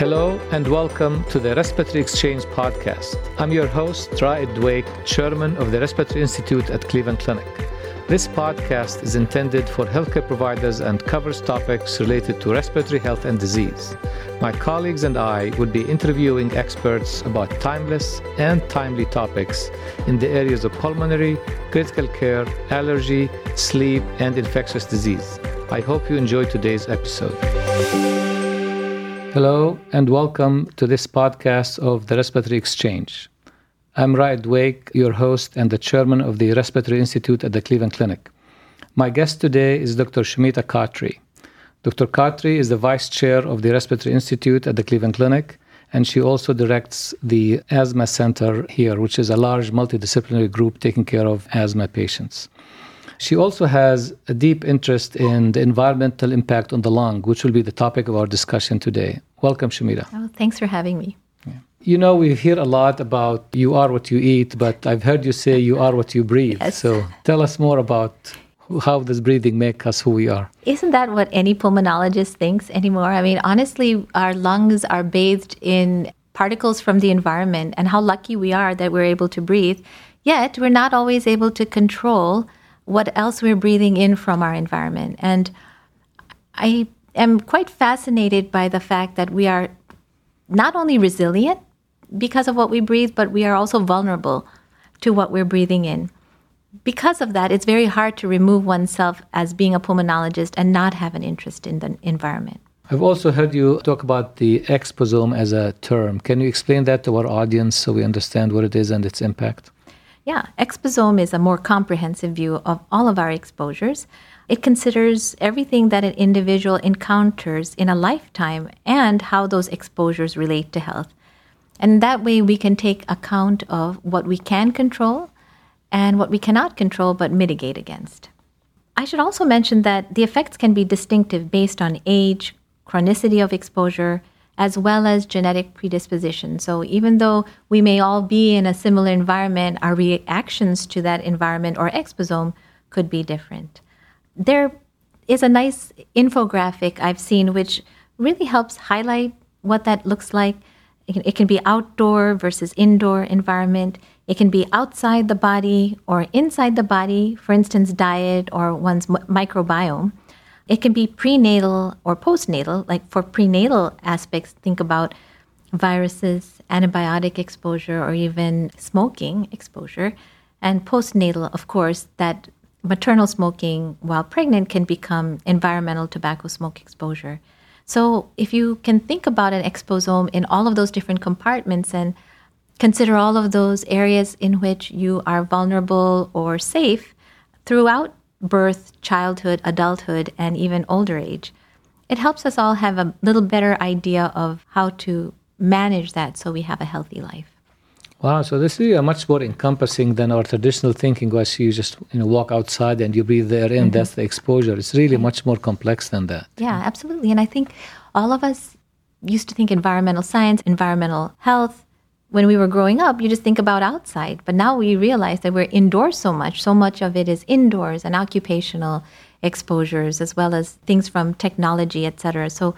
Hello and welcome to the Respiratory Exchange podcast. I'm your host, Raed Dweik, chairman of the Respiratory Institute at Cleveland Clinic. This podcast is intended for healthcare providers and covers topics related to respiratory health and disease. My colleagues and I would be interviewing experts about timeless and timely topics in the areas of pulmonary, critical care, allergy, sleep, and infectious disease. I hope you enjoy today's episode. Hello, and welcome to this podcast of the Respiratory Exchange. I'm Raed Dweik, your host and the chairman of the Respiratory Institute at the Cleveland Clinic. My guest today is Dr. Sumita Khatri. Dr. Khatri is the vice chair of the Respiratory Institute at the Cleveland Clinic, and she also directs the Asthma Center here, which is a large multidisciplinary group taking care of asthma patients. She also has a deep interest in the environmental impact on the lung, which will be the topic of our discussion today. Welcome, Sumita. Oh, thanks for having me. Yeah. You know, we hear a lot about you are what you eat, but I've heard you say you are what you breathe. Yes. So tell us more about how does breathing make us who we are. Isn't that what any pulmonologist thinks anymore? I mean, honestly, our lungs are bathed in particles from the environment, and how lucky we are that we're able to breathe. Yet, we're not always able to control what else we're breathing in from our environment. And I am quite fascinated by the fact that we are not only resilient because of what we breathe, but we are also vulnerable to what we're breathing in. Because of that, it's very hard to remove oneself as being a pulmonologist and not have an interest in the environment. I've also heard you talk about the exposome as a term. Can you explain that to our audience so we understand what it is and its impact? Yeah, exposome is a more comprehensive view of all of our exposures. It considers everything that an individual encounters in a lifetime and how those exposures relate to health. And that way we can take account of what we can control and what we cannot control but mitigate against. I should also mention that the effects can be distinctive based on age, chronicity of exposure, as well as genetic predisposition. So even though we may all be in a similar environment, our reactions to that environment or exposome could be different. There is a nice infographic I've seen which really helps highlight what that looks like. It can, be outdoor versus indoor environment. It can be outside the body or inside the body, for instance, diet or one's microbiome. It can be prenatal or postnatal. Like for prenatal aspects, think about viruses, antibiotic exposure, or even smoking exposure. And postnatal, of course, that maternal smoking while pregnant can become environmental tobacco smoke exposure. So if you can think about an exposome in all of those different compartments and consider all of those areas in which you are vulnerable or safe throughout birth, childhood, adulthood, and even older age, it helps us all have a little better idea of how to manage that so we have a healthy life. Wow, so this is much more encompassing than our traditional thinking was you just you know walk outside and you breathe the air in, mm-hmm. that's the exposure. It's really much more complex than that. Yeah, absolutely. And I think all of us used to think environmental science, environmental health, when we were growing up, you just think about outside. But now we realize that we're indoors so much. So much of it is indoors and occupational exposures, as well as things from technology, et cetera. So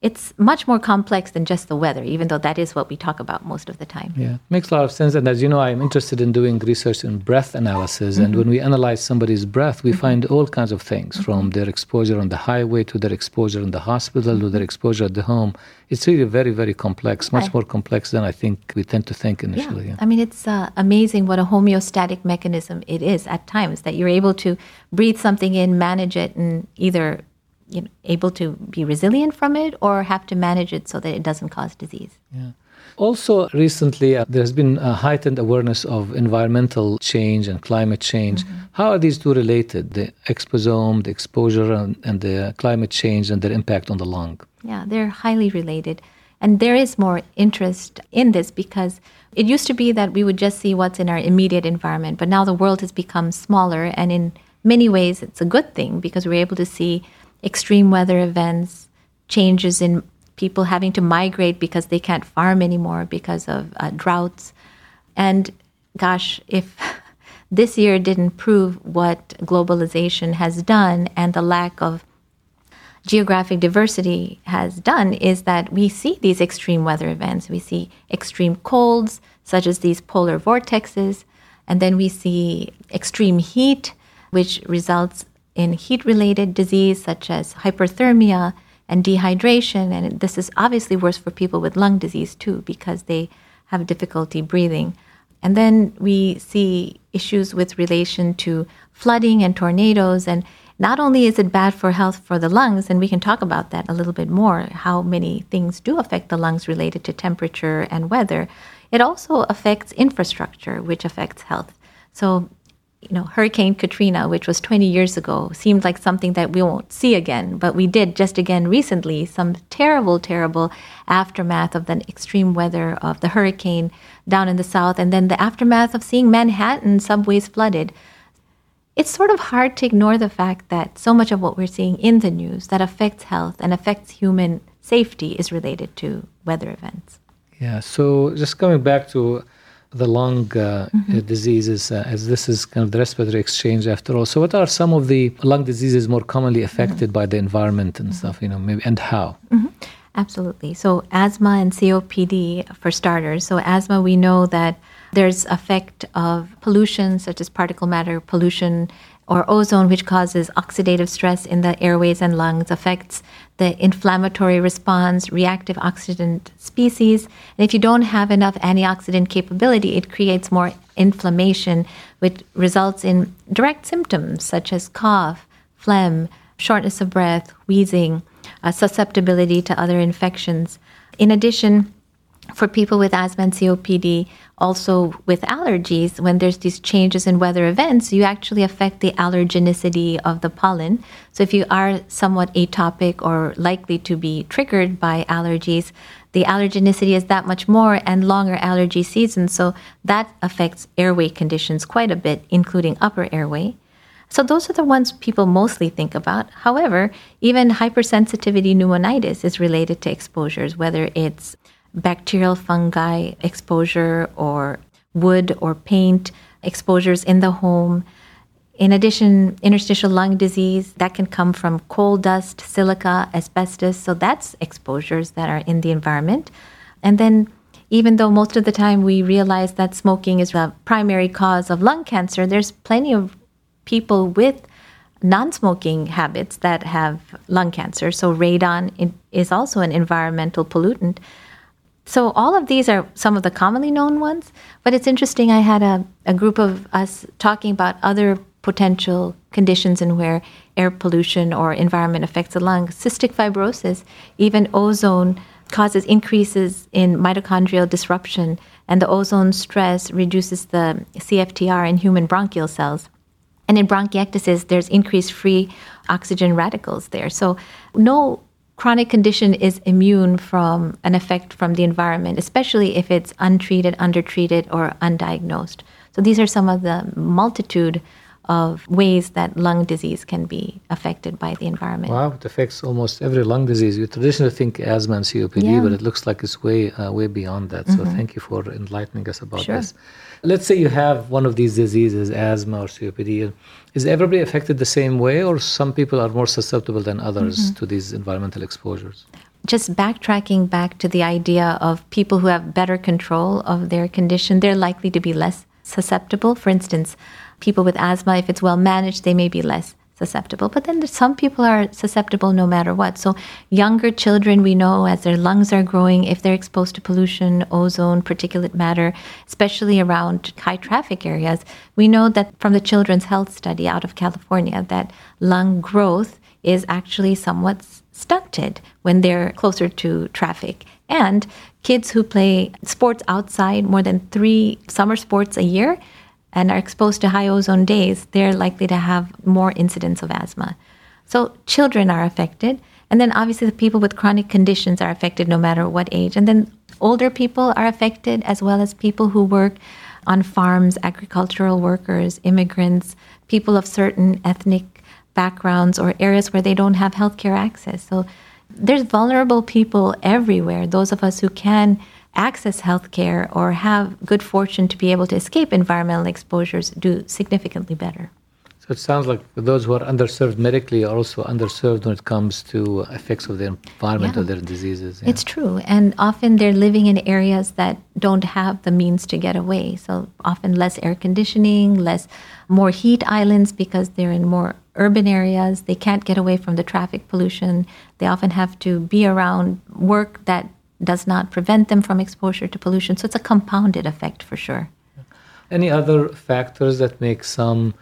it's much more complex than just the weather, even though that is what we talk about most of the time. Yeah, makes a lot of sense. And as you know, I'm interested in doing research in breath analysis. Mm-hmm. And when we analyze somebody's breath, we mm-hmm. find all kinds of things mm-hmm. from their exposure on the highway to their exposure in the hospital to their exposure at the home. It's really very, very complex, much more complex than I think we tend to think initially. Yeah. yeah. I mean, it's uh, amazing what a homeostatic mechanism it is at times that you're able to breathe something in, manage it, and either you know, able to be resilient from it or have to manage it so that it doesn't cause disease. Yeah. Also, recently, uh, there has been a heightened awareness of environmental change and climate change. Mm-hmm. How are these two related? The exposome, the exposure, and, and the climate change and their impact on the lung? Yeah, they're highly related. And there is more interest in this because it used to be that we would just see what's in our immediate environment, but now the world has become smaller. And in many ways, it's a good thing because we're able to see extreme weather events, changes in people having to migrate because they can't farm anymore because of uh, droughts. And gosh, if this year didn't prove what globalization has done and the lack of geographic diversity has done is that we see these extreme weather events. We see extreme colds, such as these polar vortexes, and then we see extreme heat, which results in heat related disease such as hyperthermia and dehydration. And this is obviously worse for people with lung disease too, because they have difficulty breathing. And then we see issues with relation to flooding and tornadoes. And not only is it bad for health for the lungs, and we can talk about that a little bit more, how many things do affect the lungs related to temperature and weather, it also affects infrastructure, which affects health. So you know, Hurricane Katrina, which was 20 years ago, seemed like something that we won't see again. But we did just again recently some terrible, terrible aftermath of the extreme weather of the hurricane down in the south, and then the aftermath of seeing Manhattan subways flooded. It's sort of hard to ignore the fact that so much of what we're seeing in the news that affects health and affects human safety is related to weather events. Yeah, so just coming back to the lung uh, mm-hmm. diseases, uh, as this is kind of the respiratory exchange after all. So, what are some of the lung diseases more commonly affected mm-hmm. by the environment and mm-hmm. stuff? You know, maybe and how? Mm-hmm. Absolutely. So, asthma and COPD for starters. So, asthma, we know that there's effect of pollution, such as particle matter pollution or ozone, which causes oxidative stress in the airways and lungs, affects the inflammatory response, reactive oxidant species. And if you don't have enough antioxidant capability, it creates more inflammation, which results in direct symptoms such as cough, phlegm, shortness of breath, wheezing, uh, susceptibility to other infections. In addition, for people with asthma and COPD, also with allergies, when there's these changes in weather events, you actually affect the allergenicity of the pollen. So if you are somewhat atopic or likely to be triggered by allergies, the allergenicity is that much more and longer allergy seasons. So that affects airway conditions quite a bit, including upper airway. So those are the ones people mostly think about. However, even hypersensitivity pneumonitis is related to exposures, whether it's bacterial fungi exposure or wood or paint exposures in the home. In addition, interstitial lung disease that can come from coal dust, silica, asbestos. So that's exposures that are in the environment. And then, even though most of the time we realize that smoking is a primary cause of lung cancer, there's plenty of people with non smoking habits that have lung cancer. So, radon is also an environmental pollutant. So all of these are some of the commonly known ones, but it's interesting. I had a, a group of us talking about other potential conditions in where air pollution or environment affects the lung. Cystic fibrosis, even ozone causes increases in mitochondrial disruption, and the ozone stress reduces the CFTR in human bronchial cells. And in bronchiectasis, there's increased free oxygen radicals there. So, no chronic condition is immune from an effect from the environment, especially if it's untreated, undertreated, or undiagnosed. So these are some of the multitude of ways that lung disease can be affected by the environment. Wow, it affects almost every lung disease. You traditionally think asthma and COPD, yeah. but it looks like it's way uh, way beyond that. Mm-hmm. So thank you for enlightening us about sure. this. Let's say you have one of these diseases, asthma or COPD. Is everybody affected the same way, or some people are more susceptible than others mm-hmm. to these environmental exposures? Just backtracking back to the idea of people who have better control of their condition, they're likely to be less susceptible. For instance, people with asthma, if it's well managed, they may be less susceptible. But then some people are susceptible no matter what. So younger children, we know as their lungs are growing, if they're exposed to pollution, ozone, particulate matter, especially around high traffic areas, we know that from the Children's Health Study out of California that lung growth is actually somewhat stunted when they're closer to traffic. And kids who play sports outside more than three summer sports a year and are exposed to high ozone days, they're likely to have more incidence of asthma. So children are affected. And then obviously the people with chronic conditions are affected no matter what age. And then older people are affected as well as people who work on farms, agricultural workers, immigrants, people of certain ethnic backgrounds or areas where they don't have healthcare access. So there's vulnerable people everywhere. Those of us who can access healthcare or have good fortune to be able to escape environmental exposures do significantly better. So it sounds like those who are underserved medically are also underserved when it comes to effects of the environment Yeah. or their diseases. yeah. It's true. And often they're living in areas that don't have the means to get away. So often less air conditioning, less more heat islands because they're in more urban areas. They can't get away from the traffic pollution. They often have to be around work that does not prevent them from exposure to pollution. So it's a compounded effect for sure. Any other factors that make some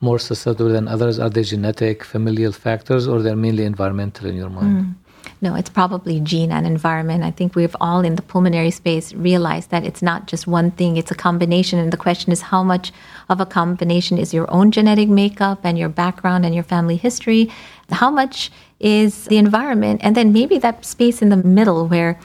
more susceptible than others? Are they genetic, familial factors, or they're mainly environmental in your mind? Hmm. No, it's probably gene and environment. I think we've all in the pulmonary space realized that it's not just one thing, it's a combination. And the question is how much of a combination is your own genetic makeup and your background and your family history? How much is the environment? And then maybe that space in the middle where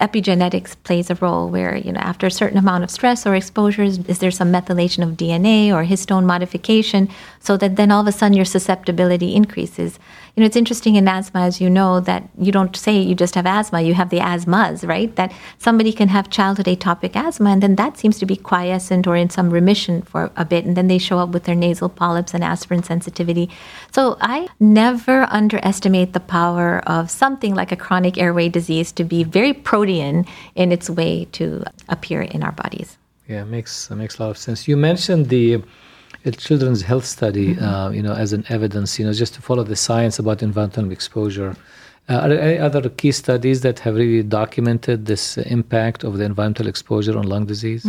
epigenetics plays a role where you know after a certain amount of stress or exposures is there some methylation of dna or histone modification so that then all of a sudden your susceptibility increases? You know it's interesting in asthma as you know that you don't say you just have asthma you have the asthmas right? That somebody can have childhood atopic asthma and then that seems to be quiescent or in some remission for a bit and then they show up with their nasal polyps and aspirin sensitivity. So i never underestimate the power of something like a chronic airway disease to be very in its way to appear in our bodies Yeah, makes makes a lot of sense. You mentioned the uh, children's health study, Mm-hmm. uh, you know, as an evidence, you know, just to follow the science about environmental exposure. Uh, are there any other key studies that have really documented this uh, impact of the environmental exposure on lung disease?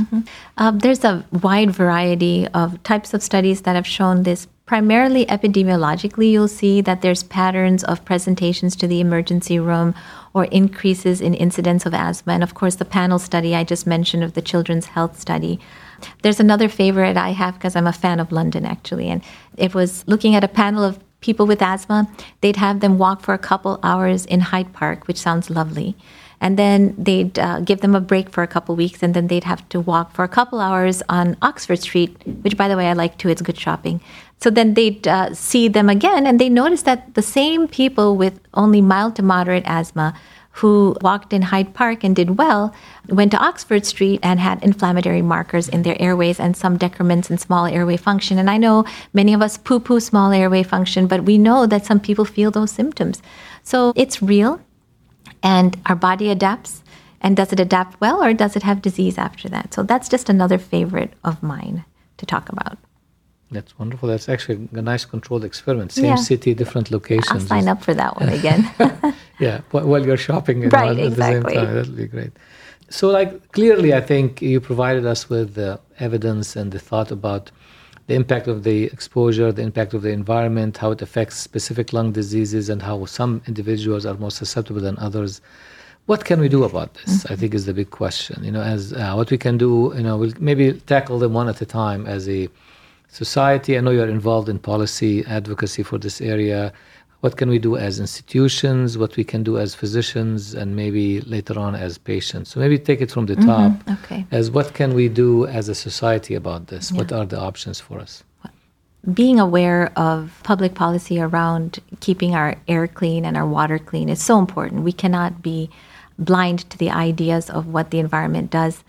Um, there's a wide variety of types of studies that have shown this. Primarily epidemiologically, you'll see that there's patterns of presentations to the emergency room or increases in incidence of asthma. And of course, the panel study I just mentioned of the Children's Health Study. There's another favorite I have because I'm a fan of London, actually. And it was looking at a panel of people with asthma. They'd have them walk for a couple hours in Hyde Park, which sounds lovely and then they'd uh, give them a break for a couple weeks and then they'd have to walk for a couple hours on oxford street which by the way i like too it's good shopping so then they'd uh, see them again and they noticed that the same people with only mild to moderate asthma who walked in hyde park and did well went to oxford street and had inflammatory markers in their airways and some decrements in small airway function. And i know many of us poo poo small airway function but we know that some people feel those symptoms. So it's real and our body adapts. And does it adapt well or does it have disease after that? So that's just another favorite of mine to talk about That's wonderful. That's actually a nice controlled experiment. Same Yeah. city, different locations. i'll sign up for that one again yeah while you're shopping you know, Right, at the same exactly. time that'll be great so like clearly i think you provided us with the evidence and the thought about the impact of the exposure the impact of the environment how it affects specific lung diseases and how some individuals are more susceptible than others what can we do about this i think is the big question you know as uh, what we can do you know we'll maybe tackle them one at a time as a society. I know you're involved in policy advocacy for this area. What can we do as institutions? What we can do as physicians and maybe later on as patients? So maybe take it from the mm-hmm. top. Okay. As what can we do as a society about this? What are the options for us? Being aware of public policy around keeping our air clean and our water clean is so important. We cannot be blind to the ideas of what the environment does.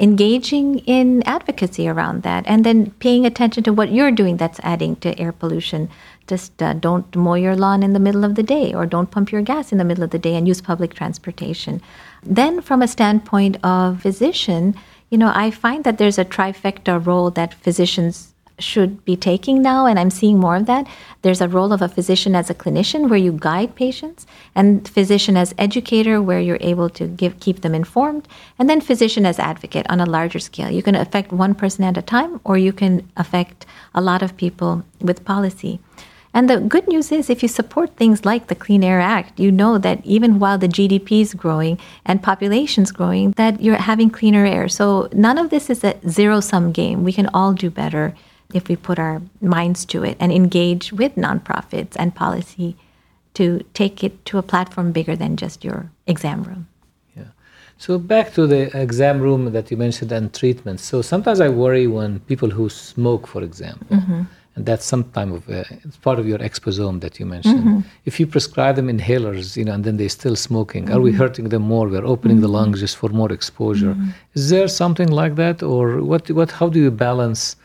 Engaging in advocacy around that and then paying attention to what you're doing that's adding to air pollution. Just uh, don't mow your lawn in the middle of the day or don't pump your gas in the middle of the day and use public transportation. Then, from a standpoint of physician, you know, I find that there's a trifecta role that physicians should be taking now, and I'm seeing more of that. There's a role of a physician as a clinician where you guide patients, and physician as educator where you're able to give keep them informed, and then physician as advocate on a larger scale. You can affect one person at a time, or you can affect a lot of people with policy. And the good news is, if you support things like the Clean Air Act, you know that even while the GDP is growing and population's growing, that you're having cleaner air. So none of this is a zero sum game. We can all do better if we put our minds to it and engage with nonprofits and policy to take it to a platform bigger than just your exam room. Yeah. So back to the exam room that you mentioned and treatment. So sometimes I worry when people who smoke, for example, mm-hmm. and that's some time of uh, it's part of your exposome that you mentioned. Mm-hmm. If you prescribe them inhalers, you know, and then they're still smoking, are we mm-hmm. hurting them more? We're opening the lungs just for more exposure. Is there something like that, or what? What? How do you balance?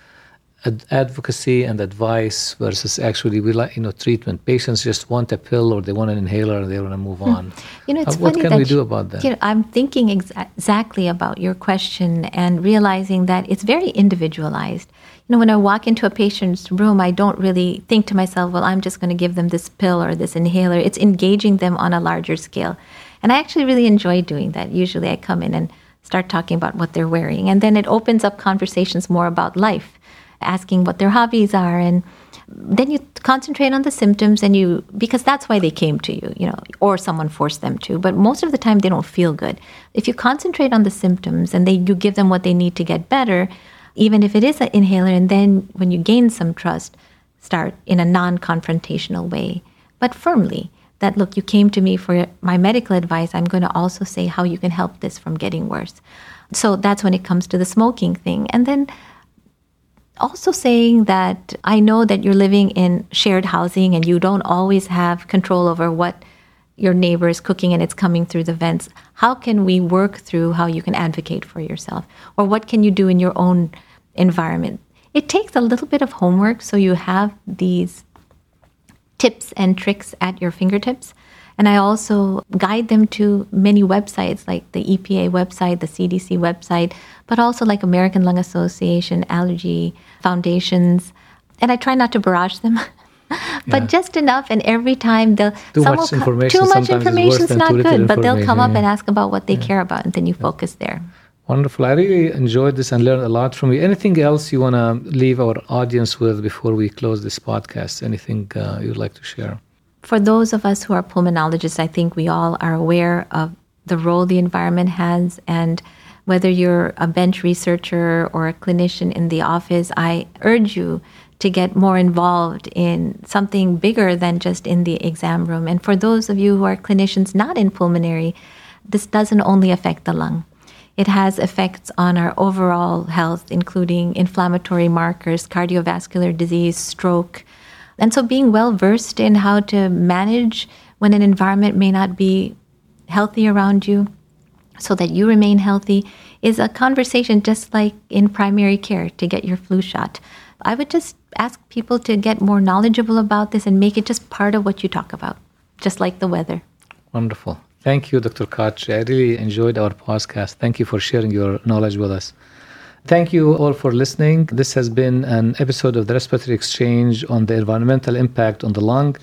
Ad- advocacy and advice versus actually we like you know treatment. Patients just want a pill or they want an inhaler and they want to move Hmm. on. You know, it's Uh, what can we do about that? You know, I'm thinking exa- exactly about your question and realizing that it's very individualized. You know, when I walk into a patient's room, I don't really think to myself, well, I'm just going to give them this pill or this inhaler. It's engaging them on a larger scale. And I actually really enjoy doing that. Usually I come in and start talking about what they're wearing. And then it opens up conversations more about life, asking what their hobbies are and then you concentrate on the symptoms and you because that's why they came to you you know or someone forced them to but most of the time they don't feel good. If you concentrate on the symptoms and they you give them what they need to get better even if it is an inhaler and then when you gain some trust start in a non-confrontational way. But firmly that look you came to me for my medical advice. I'm going to also say how you can help this from getting worse. So that's when it comes to the smoking thing. And then also saying that I know that you're living in shared housing and you don't always have control over what your neighbor is cooking and it's coming through the vents. How can we work through how you can advocate for yourself? Or what can you do in your own environment? It takes a little bit of homework so you have these tips and tricks at your fingertips. And I also guide them to many websites like the EPA website, the CDC website, but also like American Lung Association, allergy foundations. And I try not to barrage them, but Yeah. just enough. And every time they'll Too some much will information too much information is not good, but they'll come up yeah. and ask about what they care about, and then you focus there. Wonderful. I really enjoyed this and learned a lot from you. Anything else you want to leave our audience with before we close this podcast? Anything uh, you'd like to share? For those of us who are pulmonologists, I think we all are aware of the role the environment has. And whether you're a bench researcher or a clinician in the office, I urge you to get more involved in something bigger than just in the exam room. And for those of you who are clinicians not in pulmonary, this doesn't only affect the lung. It has effects on our overall health, including inflammatory markers, cardiovascular disease, stroke, and so being well versed in how to manage when an environment may not be healthy around you so that you remain healthy is a conversation just like in primary care to get your flu shot. I would just ask people to get more knowledgeable about this and make it just part of what you talk about, just like the weather. Wonderful. Thank you, Dr. Khatri. I really enjoyed our podcast. Thank you for sharing your knowledge with us. Thank you all for listening. This has been an episode of the Respiratory Exchange on the environmental impact on the lung.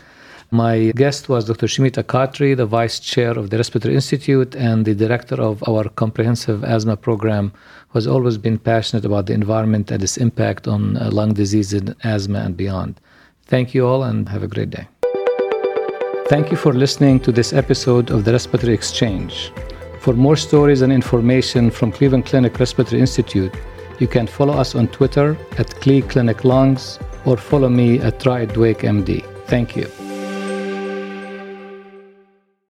My guest was Dr. Sumita Khatri, the Vice Chair of the Respiratory Institute and the Director of our comprehensive asthma program, who has always been passionate about the environment and its impact on uh, lung disease and asthma and beyond. Thank you all and have a great day. Thank you for listening to this episode of the Respiratory Exchange. For more stories and information from Cleveland Clinic Respiratory Institute, you can follow us on Twitter at Cle Clinic Lungs or follow me at Dweik MD. Thank you.